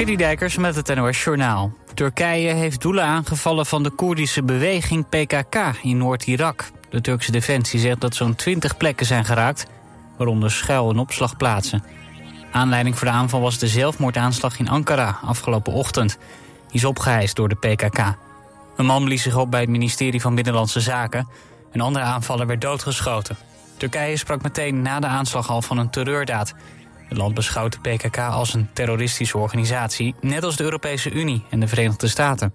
Citydijkers met het NOS Journaal. Turkije heeft doelen aangevallen van de Koerdische beweging PKK in Noord-Irak. De Turkse defensie zegt dat zo'n 20 plekken zijn geraakt, waaronder schuil- en opslagplaatsen. Aanleiding voor de aanval was de zelfmoordaanslag in Ankara afgelopen ochtend. Die is opgeheist door de PKK. Een man blies zich op bij het ministerie van Binnenlandse Zaken. Een andere aanvaller werd doodgeschoten. Turkije sprak meteen na de aanslag al van een terreurdaad. Het land beschouwt de PKK als een terroristische organisatie, net als de Europese Unie en de Verenigde Staten.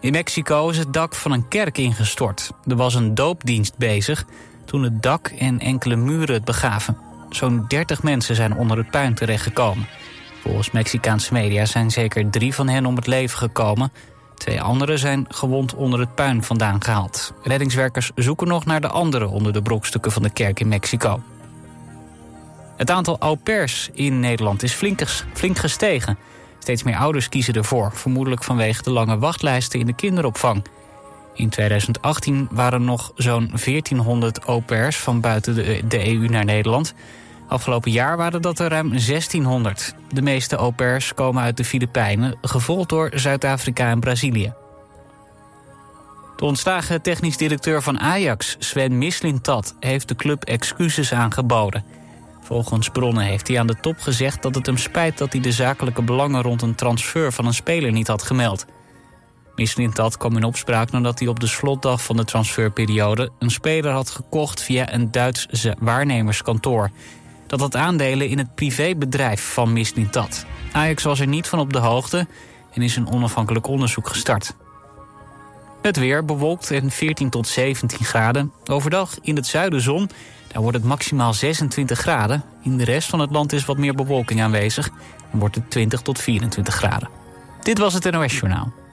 In Mexico is het dak van een kerk ingestort. Er was een doopdienst bezig toen het dak en enkele muren het begaven. Zo'n 30 mensen zijn onder het puin terechtgekomen. Volgens Mexicaanse media zijn zeker drie van hen om het leven gekomen. Twee anderen zijn gewond onder het puin vandaan gehaald. Reddingswerkers zoeken nog naar de anderen onder de brokstukken van de kerk in Mexico. Het aantal au pairs in Nederland is flink, gestegen. Steeds meer ouders kiezen ervoor, vermoedelijk vanwege de lange wachtlijsten in de kinderopvang. In 2018 waren nog zo'n 1400 au pairs van buiten de, EU naar Nederland. Afgelopen jaar waren dat er ruim 1600. De meeste au pairs komen uit de Filipijnen, gevolgd door Zuid-Afrika en Brazilië. De ontslagen technisch directeur van Ajax, Sven Mislintat, heeft de club excuses aangeboden. Volgens bronnen heeft hij aan de top gezegd dat het hem spijt dat hij de zakelijke belangen rond een transfer van een speler niet had gemeld. Mislintat kwam in opspraak nadat hij op de slotdag van de transferperiode een speler had gekocht via een Duits waarnemerskantoor. Dat had aandelen in het privébedrijf van Mislintat. Ajax was er niet van op de hoogte en is een onafhankelijk onderzoek gestart. Het weer bewolkt en 14 tot 17 graden. Overdag in het zuiden zon. Daar wordt het maximaal 26 graden. In de rest van het land is wat meer bewolking aanwezig. En wordt het 20 tot 24 graden. Dit was het NOS Journaal.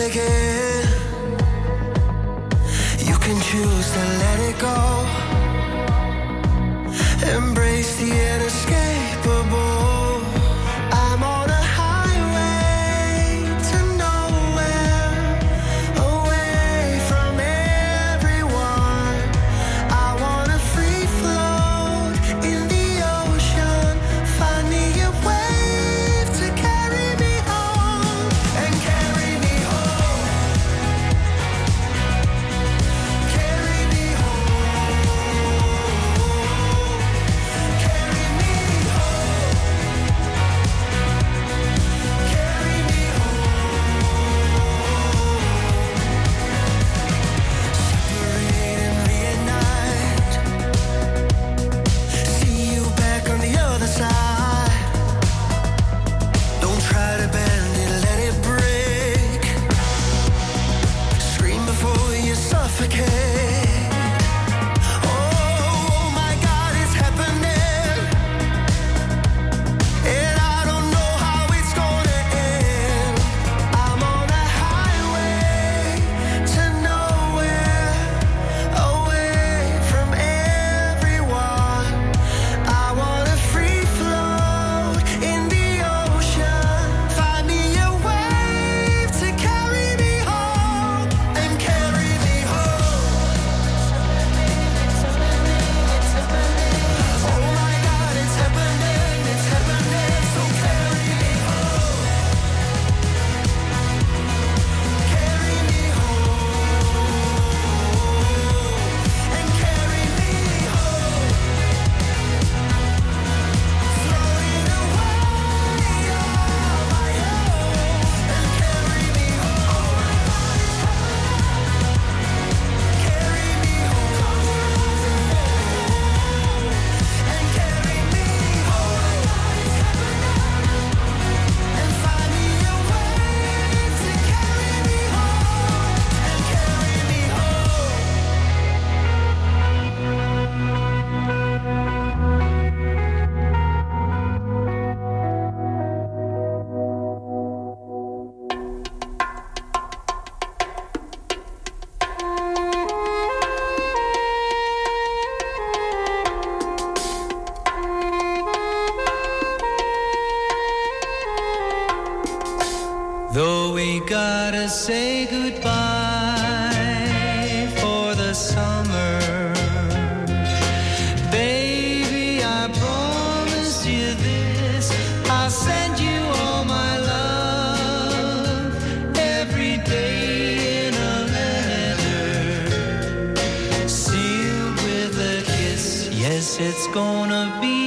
You can choose to let it go. Embrace the inescapable. It's gonna be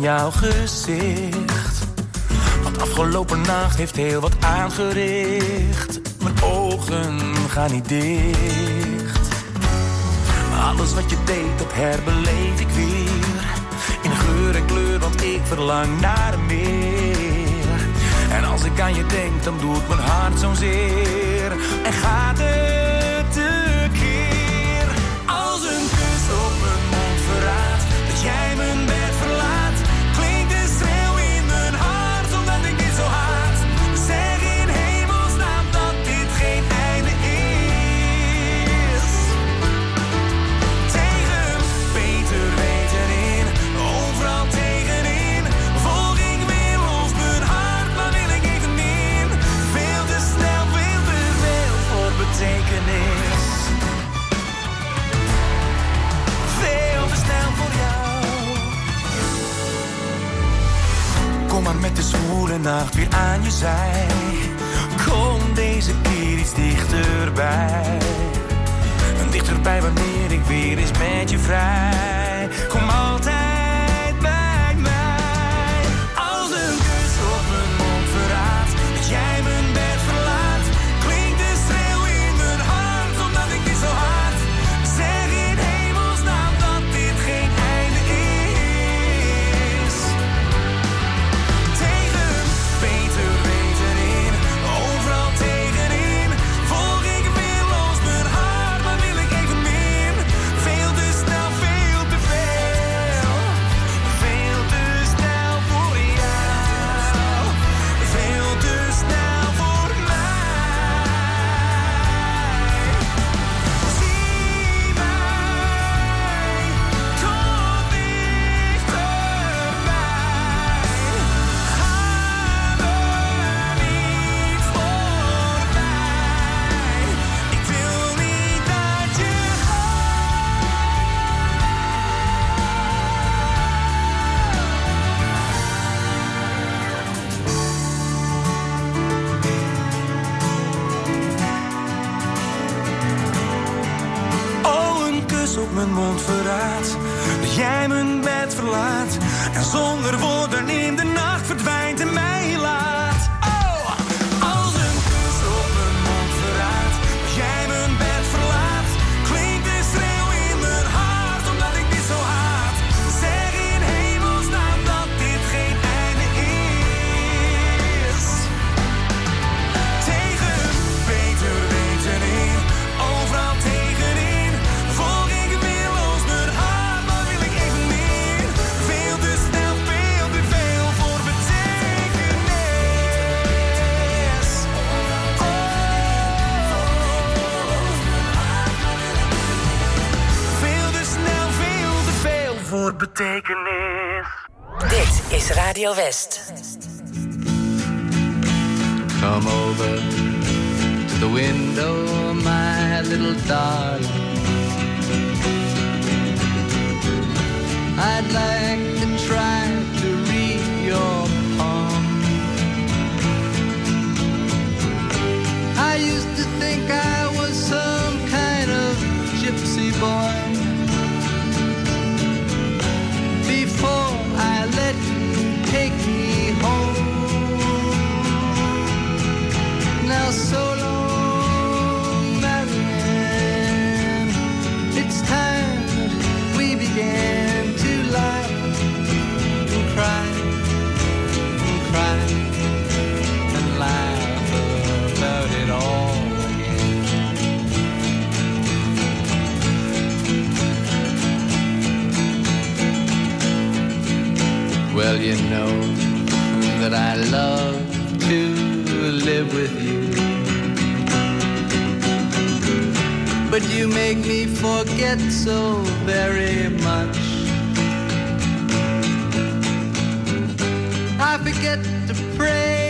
jouw gezicht. Want afgelopen nacht heeft heel wat aangericht. Mijn ogen gaan niet dicht. Alles wat je deed, dat herbeleef ik weer. In geur en kleur, want ik verlang naar meer. En als ik aan je denk, dan doet mijn hart zo'n zeer. En gaat het. Nacht weer aan je zij. Kom deze keer iets dichterbij. Dichterbij wanneer ik weer eens met je vrij. Radio West. Come over to the window, my little darling. I'd like live with you. But you make me forget so very much. I forget to pray.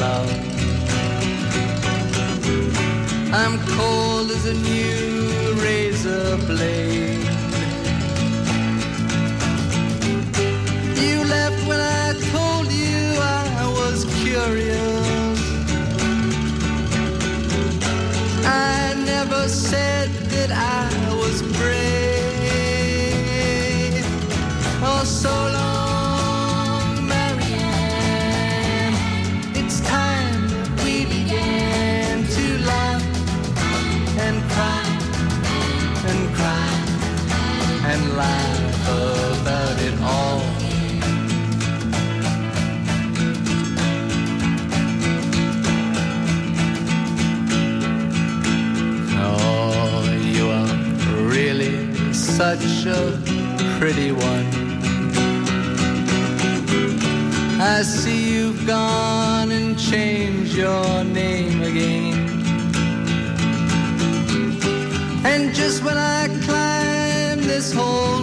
love. I'm cold as a new razor blade. a pretty one. I see you've gone and changed your name again. And just when I climbed this whole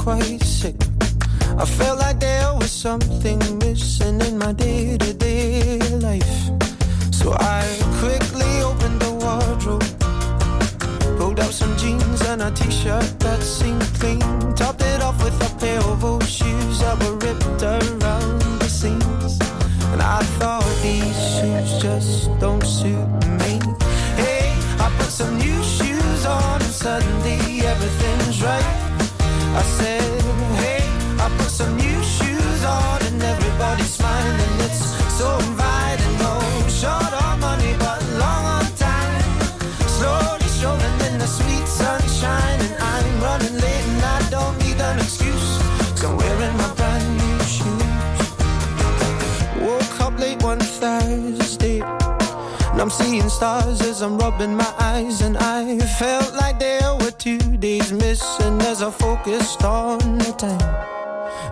quite sick. I felt like there was something Seeing stars as I'm rubbing my eyes, and I felt like there were two days missing as I focused on the time.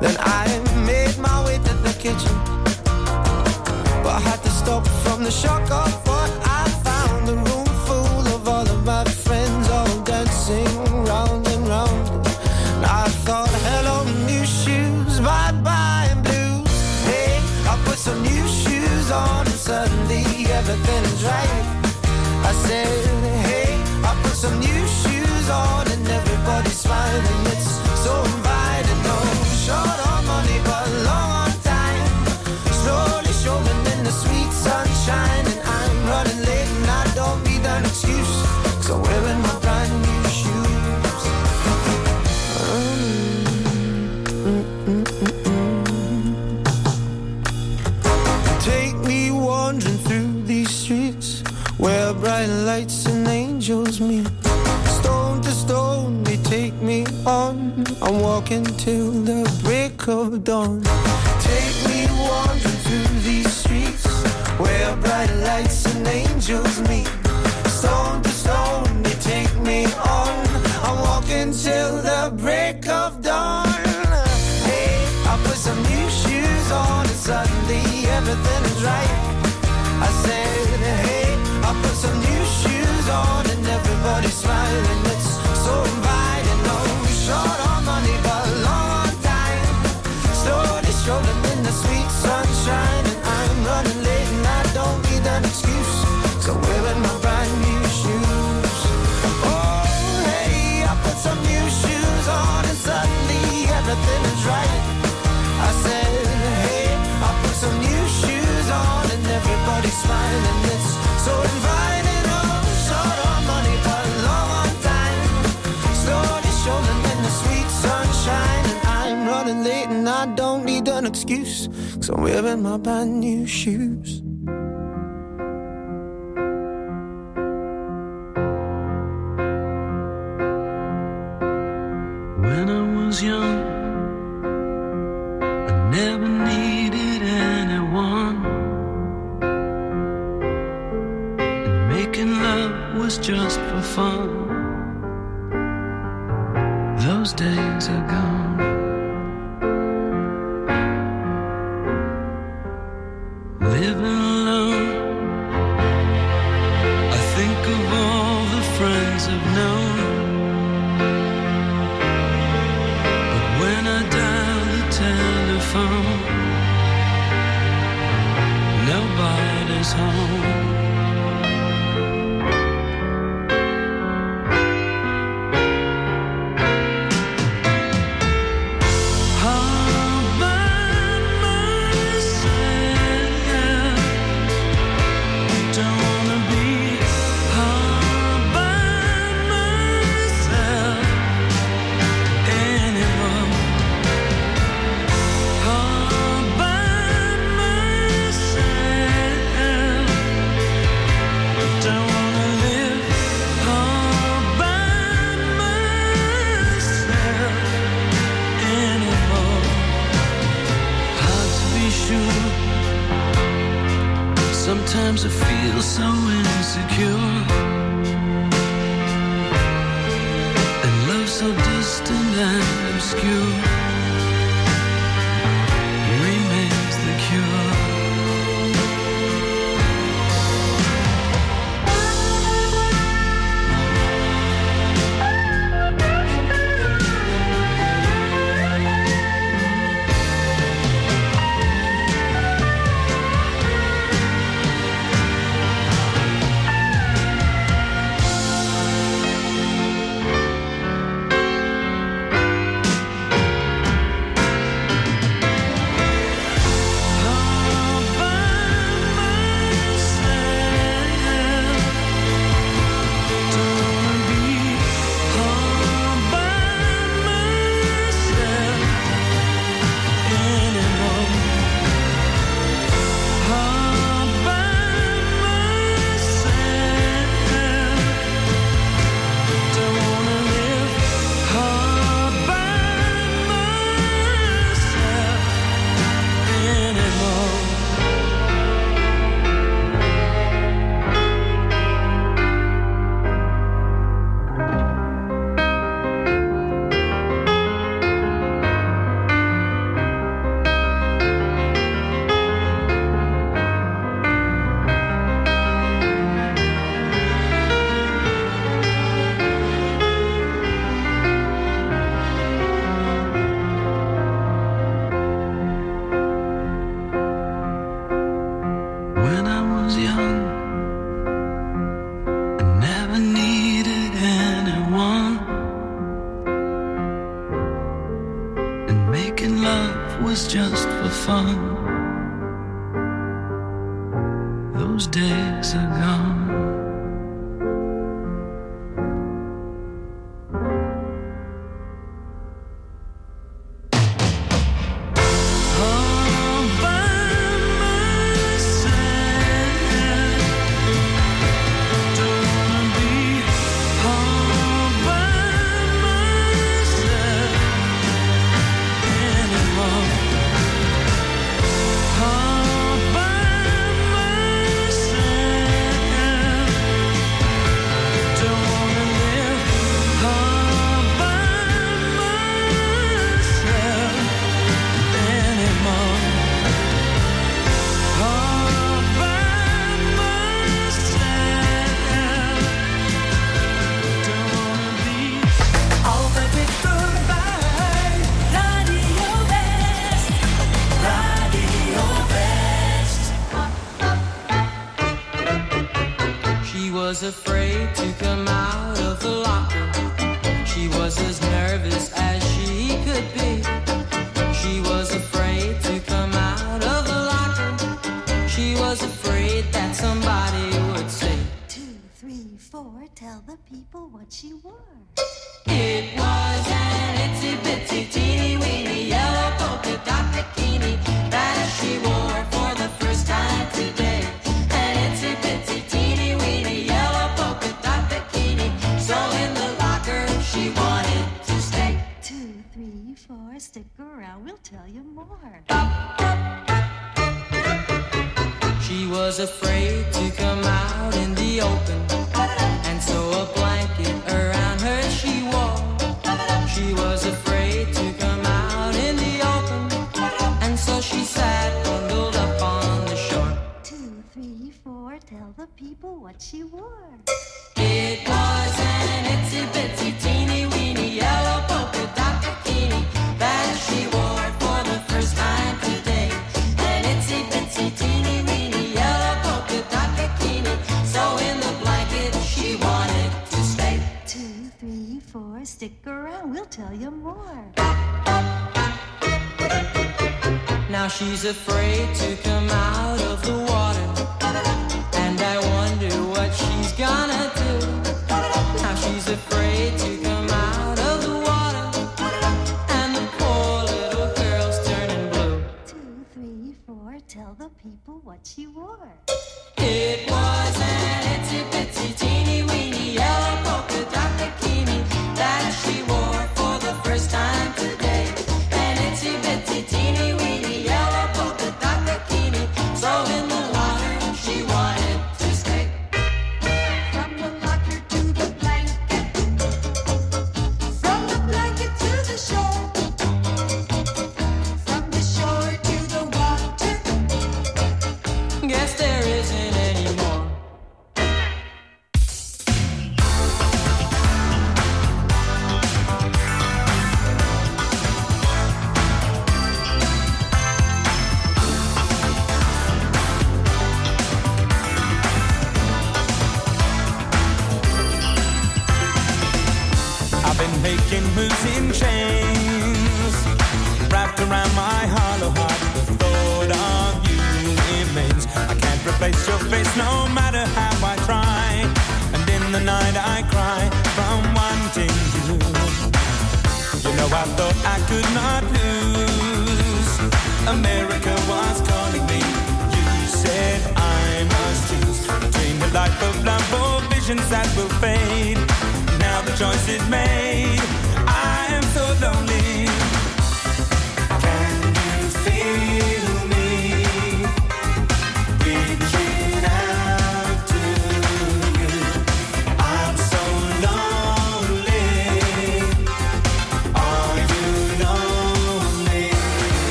Then I made my way to the kitchen, but I had to stop from the shock of everything is right. I said, hey, I put some new shoes on and everybody's smiling. It's so inviting. No short on money, but long on time. Slowly showing in the sweet sunshine, and I'm running late and I don't need an excuse. Cause I'm wearing my angels meet. Stone to stone, they take me on. I'm walking till the break of dawn. Take me wandering through these streets where bright lights and angels meet. Stone to stone, they take me on. I'm walking till the break cause I'm wearing my brand new shoes.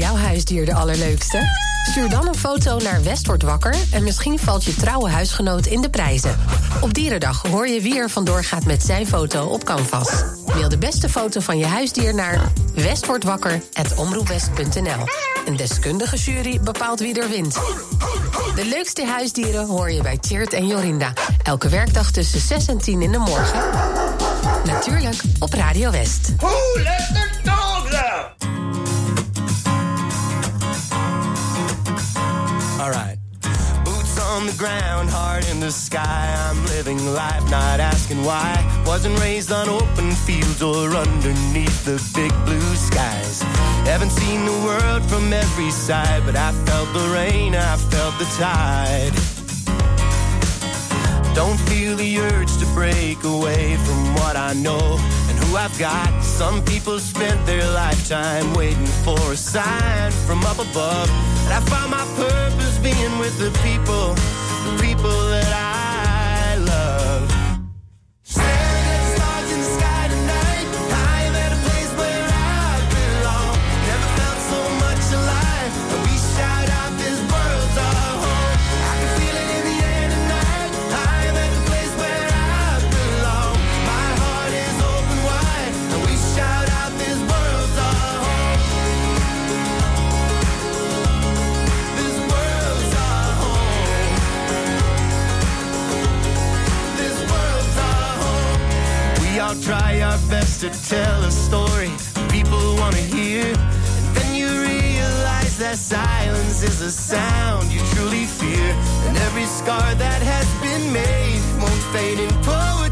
Jouw huisdier de allerleukste? Stuur dan een foto naar West wakker en misschien valt je trouwe huisgenoot in de prijzen. Op Dierendag hoor je wie er vandoor gaat met zijn foto op Canvas. Mail de beste foto van je huisdier naar westwordwakker.omroepwest.nl. Een deskundige jury bepaalt wie er wint. De leukste huisdieren hoor je bij Tjeerd en Jorinda. Elke werkdag tussen 6 en 10 in de morgen. Natuurlijk op Radio West. The on the ground, heart in the sky. I'm living life, not asking why. Wasn't raised on open fields or underneath the big blue skies. Haven't seen the world from every side, but I felt the rain, I felt the tide. Don't feel the urge to break away from what I know I've got. Some people spent their lifetime waiting for a sign from up above. And I found my purpose being with the people, the people that I All try our best to tell a story people want to hear. And then you realize that silence is a sound you truly fear. And every scar that has been made won't fade in poetry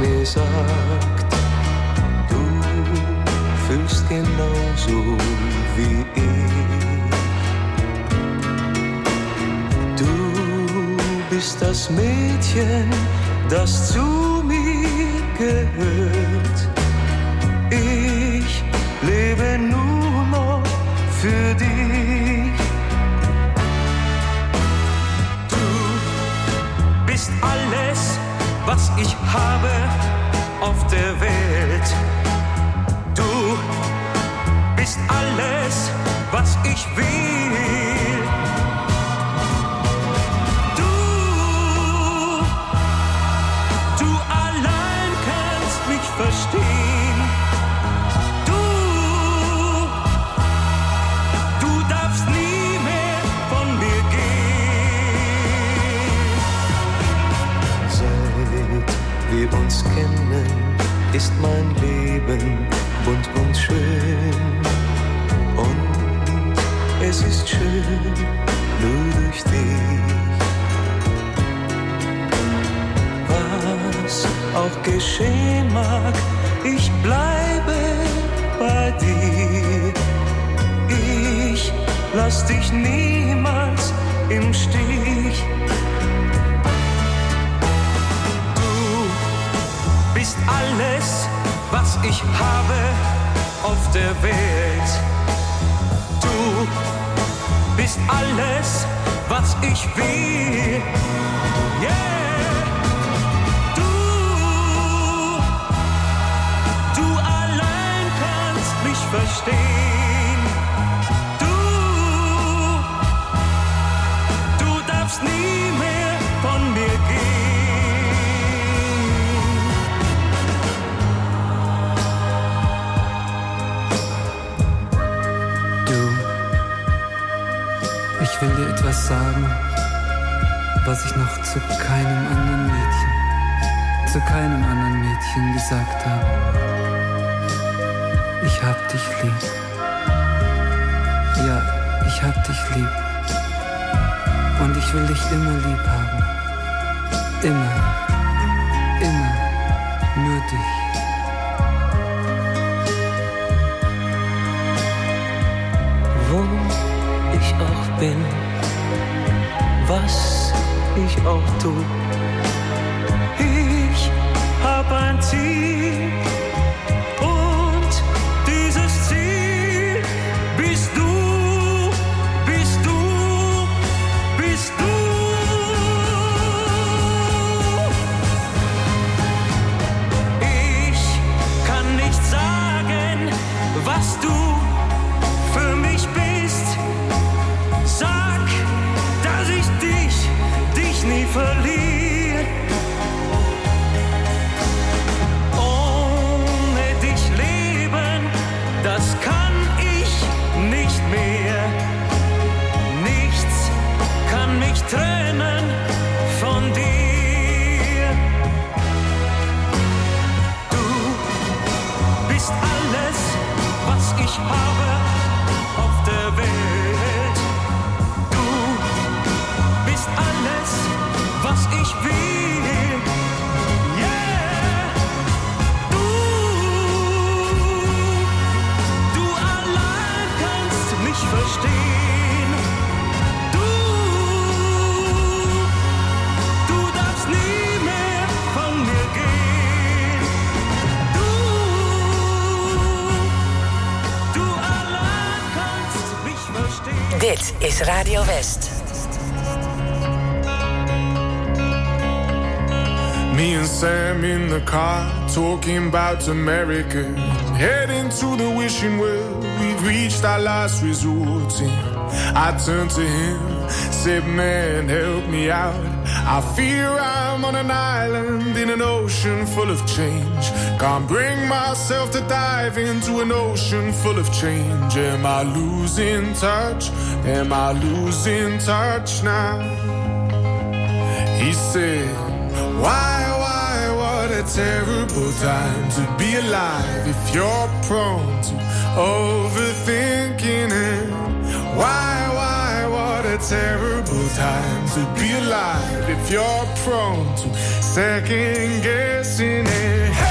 mir sagt, du fühlst genauso wie ich. Du bist das Mädchen, das zu im Stich. Du bist alles, was ich habe auf der Welt. Du bist alles, was ich will. Yeah. Du, du allein kannst mich verstehen. Ich will dir etwas sagen, was ich noch zu keinem anderen Mädchen, zu keinem anderen Mädchen gesagt habe. Ich hab dich lieb. Ja, ich hab dich lieb. Und ich will dich immer lieb haben. Immer. Bin, was ich auch tu. Talking about America. Heading to the wishing well, we've reached our last resort. And I turned to him, said, Man, help me out. I fear I'm on an island in an ocean full of change. Can't bring myself to dive into an ocean full of change. Am I losing touch? Am I losing touch now? He said, Why, a terrible time to be alive if you're prone to overthinking it. Why, why, what a terrible time to be alive if you're prone to second guessing it.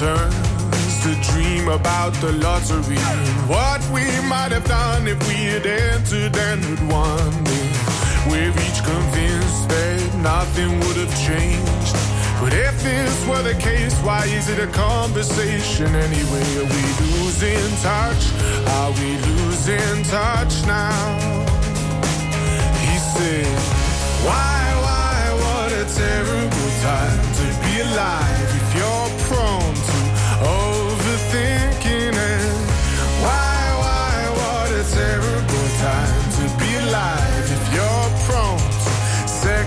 turns to dream about the lottery what we might have done if we had entered and had won. We're each convinced that nothing would have changed. But if this were the case, why is it a conversation anyway? Are we losing touch? Are we losing touch now? He said, Why, why, what a terrible time to be alive.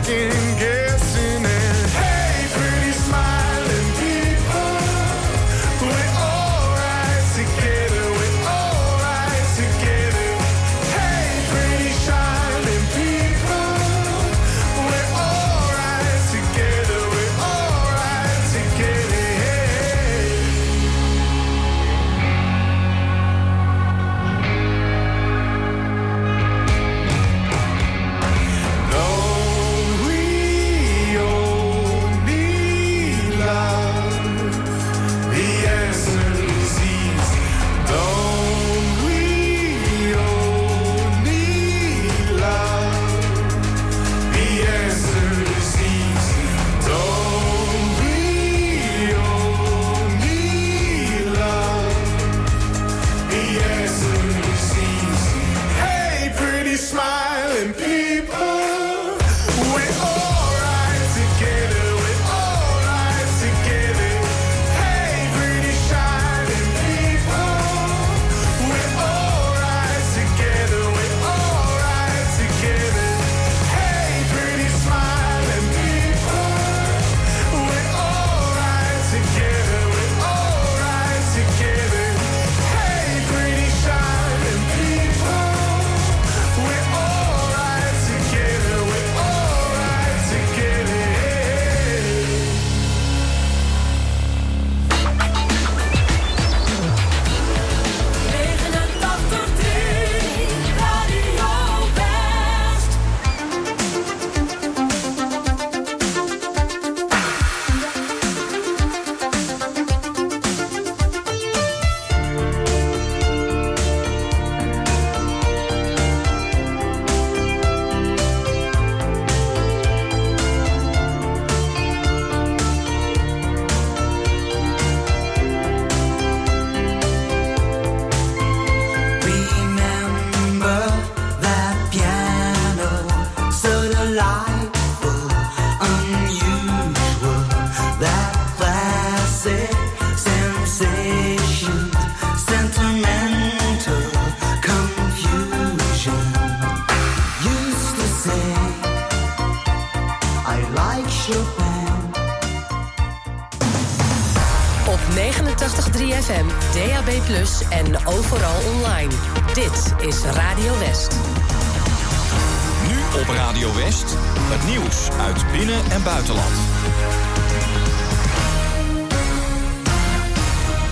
getting